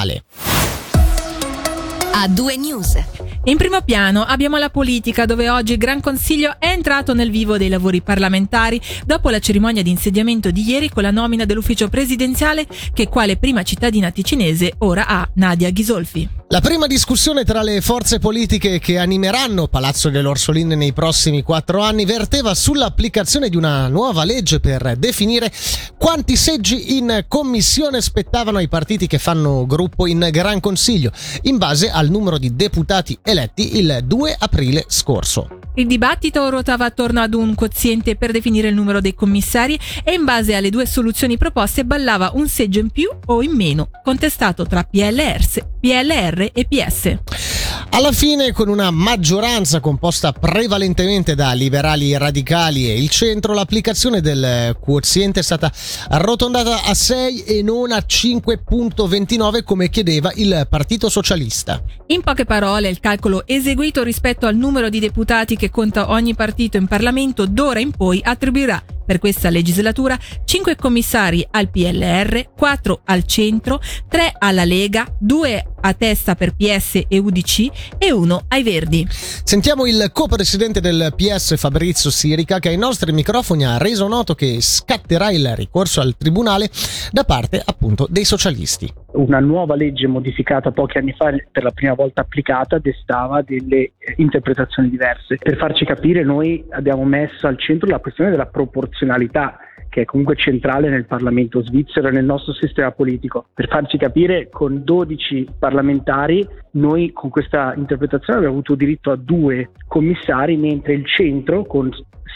tribunale. A due news. In primo piano abbiamo la politica dove oggi il Gran Consiglio è entrato nel vivo dei lavori parlamentari dopo la cerimonia di insediamento di ieri con la nomina dell'ufficio presidenziale che quale prima cittadina ticinese ora ha Nadia Ghisolfi. La prima discussione tra le forze politiche che animeranno Palazzo dell'Orsoline nei prossimi quattro anni verteva sull'applicazione di una nuova legge per definire quanti seggi in commissione spettavano ai partiti che fanno gruppo in Gran Consiglio, in base al numero di deputati eletti il 2 aprile scorso. Il dibattito ruotava attorno ad un quoziente per definire il numero dei commissari e in base alle due soluzioni proposte ballava un seggio in più o in meno, contestato tra PLRs, PLR e PS. Alla fine, con una maggioranza composta prevalentemente da liberali radicali e il centro, l'applicazione del quoziente è stata arrotondata a 6 e non a 5.29 come chiedeva il Partito Socialista. In poche parole, il calcolo eseguito rispetto al numero di deputati che conta ogni partito in Parlamento d'ora in poi attribuirà per questa legislatura 5 commissari al PLR, 4 al centro, 3 alla Lega, 2 a testa per PS e UDC e 1 ai Verdi. Sentiamo il co-presidente del PS Fabrizio Sirica che ai nostri microfoni ha reso noto che scatterà il ricorso al tribunale da parte appunto dei socialisti una nuova legge modificata pochi anni fa per la prima volta applicata destava delle eh, interpretazioni diverse. Per farci capire noi abbiamo messo al centro la questione della proporzionalità che è comunque centrale nel Parlamento svizzero e nel nostro sistema politico. Per farci capire, con 12 parlamentari, noi con questa interpretazione abbiamo avuto diritto a due commissari, mentre il centro, con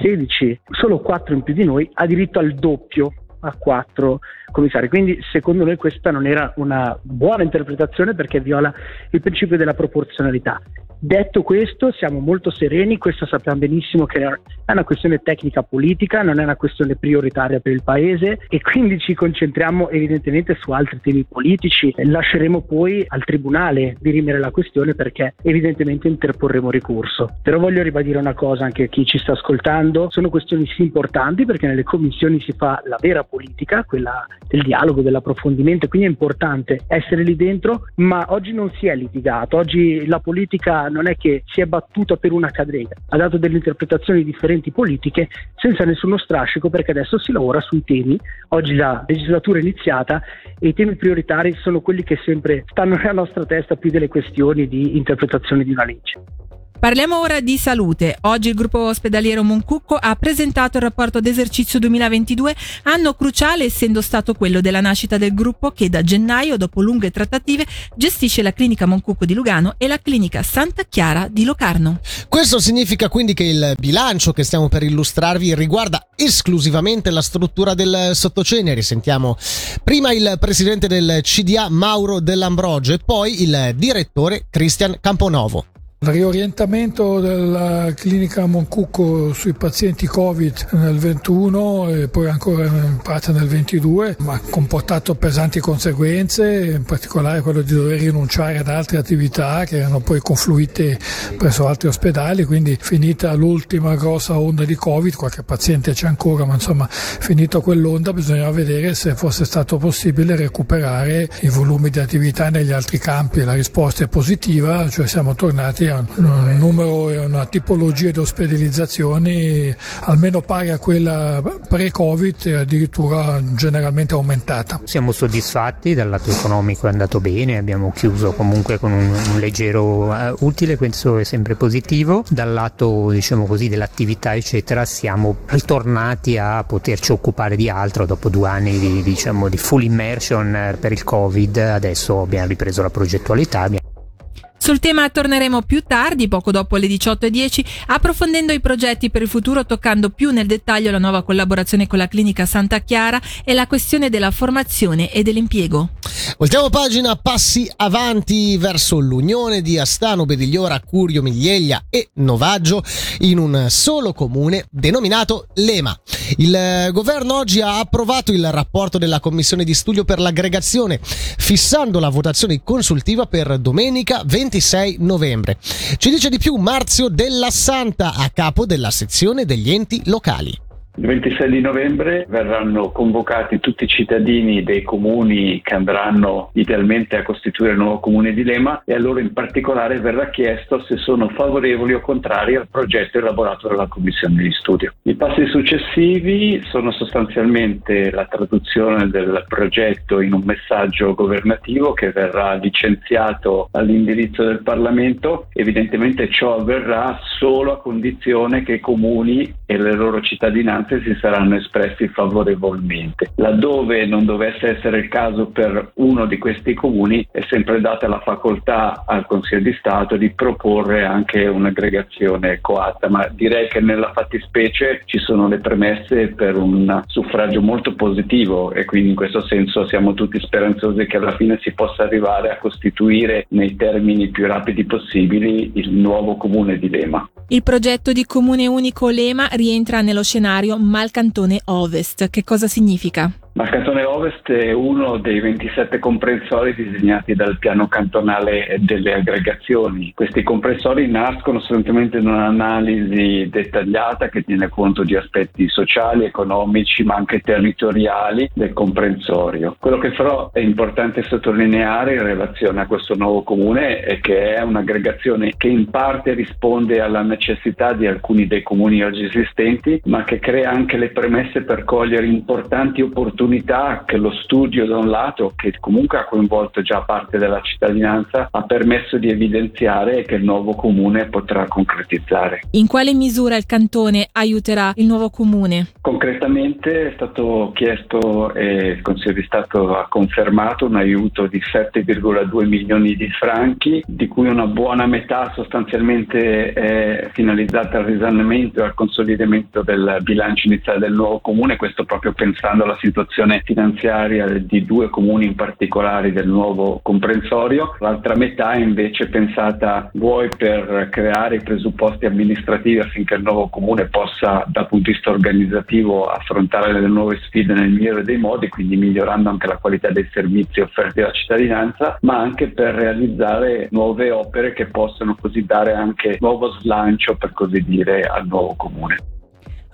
16, solo 4 in più di noi, ha diritto al doppio a quattro commissari. Quindi secondo noi questa non era una buona interpretazione perché viola il principio della proporzionalità. Detto questo, siamo molto sereni, questo sappiamo benissimo che è una questione tecnica politica, non è una questione prioritaria per il Paese e quindi ci concentriamo evidentemente su altri temi politici. Lasceremo poi al Tribunale dirimere la questione perché evidentemente interporremo ricorso. Però voglio ribadire una cosa anche a chi ci sta ascoltando, sono questioni sì importanti perché nelle commissioni si fa la vera politica, quella del dialogo, dell'approfondimento, quindi è importante essere lì dentro, ma oggi non si è litigato, oggi la politica non è che si è battuta per una cadrega, ha dato delle interpretazioni differenti politiche senza nessuno strascico perché adesso si lavora sui temi. Oggi la legislatura è iniziata e i temi prioritari sono quelli che sempre stanno nella nostra testa più delle questioni di interpretazione di una legge. Parliamo ora di salute. Oggi il gruppo ospedaliero Moncucco ha presentato il rapporto d'esercizio 2022, anno cruciale essendo stato quello della nascita del gruppo che da gennaio, dopo lunghe trattative, gestisce la clinica Moncucco di Lugano e la clinica Santa Chiara di Locarno. Questo significa quindi che il bilancio che stiamo per illustrarvi riguarda esclusivamente la struttura del sottoceneri. Sentiamo prima il presidente del CDA Mauro Dell'Ambrogio e poi il direttore Cristian Camponovo. Il riorientamento della clinica Moncucco sui pazienti Covid nel 21 e poi ancora in parte nel 22 ha comportato pesanti conseguenze, in particolare quello di dover rinunciare ad altre attività che erano poi confluite presso altri ospedali, quindi finita l'ultima grossa onda di Covid, qualche paziente c'è ancora, ma insomma finito quell'onda bisognava vedere se fosse stato possibile recuperare i volumi di attività negli altri campi. La risposta è positiva, cioè siamo tornati un numero e una tipologia di ospedalizzazioni almeno pari a quella pre-Covid e addirittura generalmente aumentata. Siamo soddisfatti, dal lato economico è andato bene, abbiamo chiuso comunque con un, un leggero uh, utile, questo è sempre positivo. Dal lato diciamo così, dell'attività eccetera siamo ritornati a poterci occupare di altro dopo due anni di, diciamo, di full immersion per il Covid, adesso abbiamo ripreso la progettualità. Sul tema torneremo più tardi, poco dopo le 18.10, approfondendo i progetti per il futuro, toccando più nel dettaglio la nuova collaborazione con la clinica Santa Chiara e la questione della formazione e dell'impiego. Voltiamo pagina, passi avanti verso l'unione di Astano, Bedigliora, Curio, Miglieglia e Novaggio in un solo comune denominato Lema. Il governo oggi ha approvato il rapporto della commissione di studio per l'aggregazione, fissando la votazione consultiva per domenica 20 26 novembre. Ci dice di più Marzio della Santa a capo della sezione degli enti locali. Il 26 di novembre verranno convocati tutti i cittadini dei comuni che andranno idealmente a costituire il nuovo comune di Lema e a loro in particolare verrà chiesto se sono favorevoli o contrari al progetto elaborato dalla commissione di studio. I passi successivi sono sostanzialmente la traduzione del progetto in un messaggio governativo che verrà licenziato all'indirizzo del Parlamento. Evidentemente ciò avverrà solo a condizione che i comuni e le loro cittadinanze maggioranze si saranno espressi favorevolmente. Laddove non dovesse essere il caso per uno di questi comuni è sempre data la facoltà al Consiglio di Stato di proporre anche un'aggregazione coatta, ma direi che nella fattispecie ci sono le premesse per un suffragio molto positivo e quindi in questo senso siamo tutti speranzosi che alla fine si possa arrivare a costituire nei termini più rapidi possibili il nuovo comune di Lema. Il progetto di comune unico Lema rientra nello scenario Malcantone Ovest. Che cosa significa? Ma il cantone Ovest è uno dei 27 comprensori disegnati dal piano cantonale delle aggregazioni. Questi comprensori nascono sostanzialmente da un'analisi dettagliata che tiene conto di aspetti sociali, economici, ma anche territoriali del comprensorio. Quello che però è importante sottolineare in relazione a questo nuovo comune è che è un'aggregazione che in parte risponde alla necessità di alcuni dei comuni oggi esistenti, ma che crea anche le premesse per cogliere importanti opportunità opportunità che lo studio da un lato, che comunque ha coinvolto già parte della cittadinanza, ha permesso di evidenziare e che il nuovo comune potrà concretizzare. In quale misura il cantone aiuterà il nuovo comune? Concretamente è stato chiesto e il Consiglio di Stato ha confermato un aiuto di 7,2 milioni di franchi, di cui una buona metà sostanzialmente è finalizzata al risanamento e al consolidamento del bilancio iniziale del nuovo comune, questo proprio pensando alla situazione situazione finanziaria di due comuni in particolare del nuovo comprensorio, l'altra metà è invece pensata vuoi per creare i presupposti amministrativi affinché il nuovo comune possa dal punto di vista organizzativo affrontare le nuove sfide nel migliore dei modi, quindi migliorando anche la qualità dei servizi offerti alla cittadinanza, ma anche per realizzare nuove opere che possano così dare anche nuovo slancio, per così dire, al nuovo comune.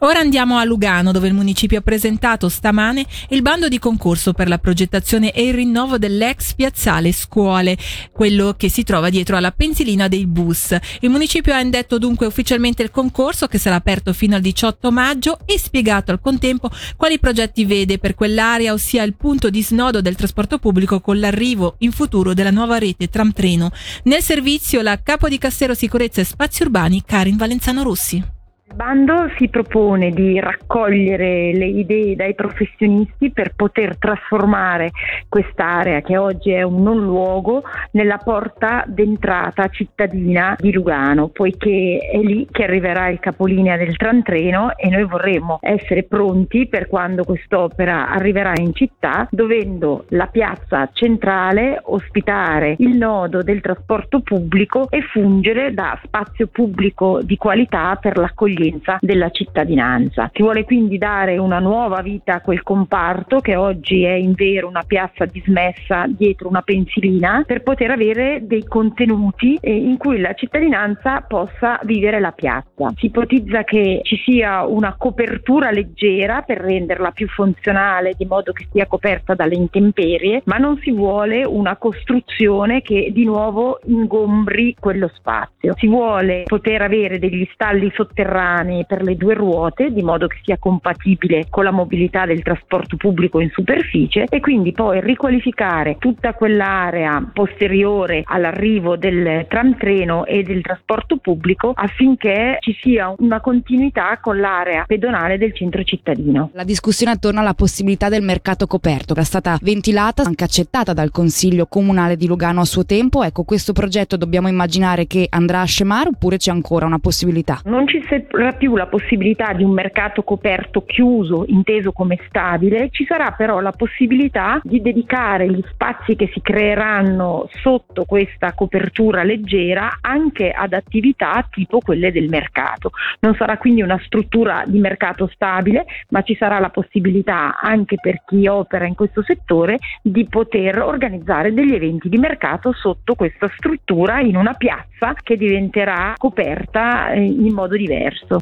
Ora andiamo a Lugano, dove il municipio ha presentato stamane il bando di concorso per la progettazione e il rinnovo dell'ex piazzale scuole, quello che si trova dietro alla pensilina dei bus. Il municipio ha indetto dunque ufficialmente il concorso che sarà aperto fino al 18 maggio e spiegato al contempo quali progetti vede per quell'area, ossia il punto di snodo del trasporto pubblico con l'arrivo in futuro della nuova rete tram treno. Nel servizio la capo di Cassero Sicurezza e Spazi Urbani Karin Valenzano Rossi. Bando si propone di raccogliere le idee dai professionisti per poter trasformare quest'area che oggi è un non luogo nella porta d'entrata cittadina di Lugano, poiché è lì che arriverà il capolinea del trantreno e noi vorremmo essere pronti per quando quest'opera arriverà in città, dovendo la piazza centrale ospitare il nodo del trasporto pubblico e fungere da spazio pubblico di qualità per l'accoglienza l'accoglienza della cittadinanza. Si vuole quindi dare una nuova vita a quel comparto che oggi è in vero una piazza dismessa dietro una pensilina per poter avere dei contenuti eh, in cui la cittadinanza possa vivere la piazza. Si ipotizza che ci sia una copertura leggera per renderla più funzionale di modo che sia coperta dalle intemperie, ma non si vuole una costruzione che di nuovo ingombri quello spazio. Si vuole poter avere degli stalli sotterranei temporanei per le due ruote di modo che sia compatibile con la mobilità del trasporto pubblico in superficie e quindi poi riqualificare tutta quell'area posteriore all'arrivo del tram treno e del trasporto pubblico affinché ci sia una continuità con l'area pedonale del centro cittadino. La discussione attorno alla possibilità del mercato coperto era stata ventilata, anche accettata dal Consiglio Comunale di Lugano a suo tempo. Ecco, questo progetto dobbiamo immaginare che andrà a scemare oppure c'è ancora una possibilità? Non ci sarà più la possibilità di un mercato coperto chiuso, inteso come stabile, ci sarà però la possibilità di dedicare gli spazi che si creeranno sotto questa copertura leggera anche ad attività tipo quelle del mercato. Non sarà quindi una struttura di mercato stabile, ma ci sarà la possibilità anche per chi opera in questo settore di poter organizzare degli eventi di mercato sotto questa struttura in una piazza che diventerà coperta eh, in modo diverso.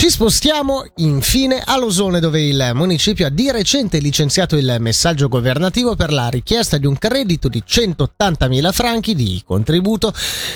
Ci spostiamo infine a Losone dove il municipio ha di recente licenziato il messaggio governativo per la richiesta di un credito di 180.000 franchi di contributo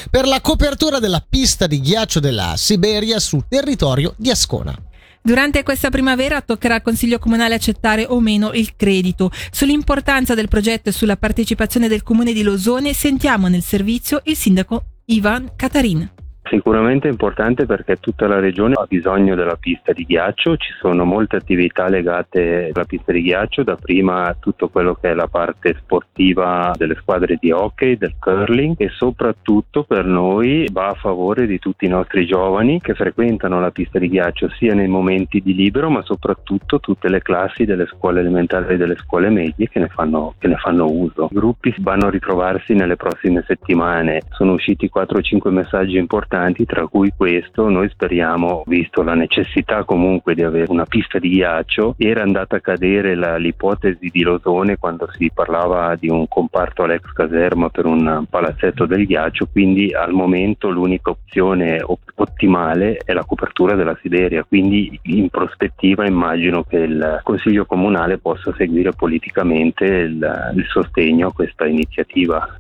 per la copertura della pista di ghiaccio della Siberia sul territorio di Ascona. Durante questa primavera toccherà al Consiglio Comunale accettare o meno il credito. Sull'importanza del progetto e sulla partecipazione del Comune di Losone sentiamo nel servizio il sindaco Ivan Katarin. Sicuramente è importante perché tutta la regione ha bisogno della pista di ghiaccio, ci sono molte attività legate alla pista di ghiaccio, da prima tutto quello che è la parte sportiva delle squadre di hockey, del curling e soprattutto per noi va a favore di tutti i nostri giovani che frequentano la pista di ghiaccio sia nei momenti di libero ma soprattutto tutte le classi delle scuole elementari e delle scuole medie che ne fanno, che ne fanno uso. I gruppi vanno a ritrovarsi nelle prossime settimane, sono usciti 4-5 messaggi importanti importanti, tra cui questo noi speriamo, visto la necessità comunque di avere una pista di ghiaccio, era andata a cadere la, l'ipotesi di Losone quando si parlava di un comparto all'ex caserma per un palazzetto del ghiaccio, quindi al momento l'unica opzione ottimale è la copertura della Siberia, quindi in prospettiva immagino che il Consiglio Comunale possa seguire politicamente il, il sostegno a questa iniziativa.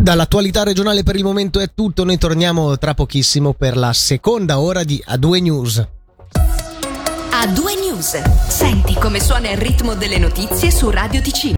Dall'attualità regionale per il momento è tutto, noi torniamo tra pochissimo per la seconda ora di A2 News. A2 News, senti come suona il ritmo delle notizie su Radio Ticino.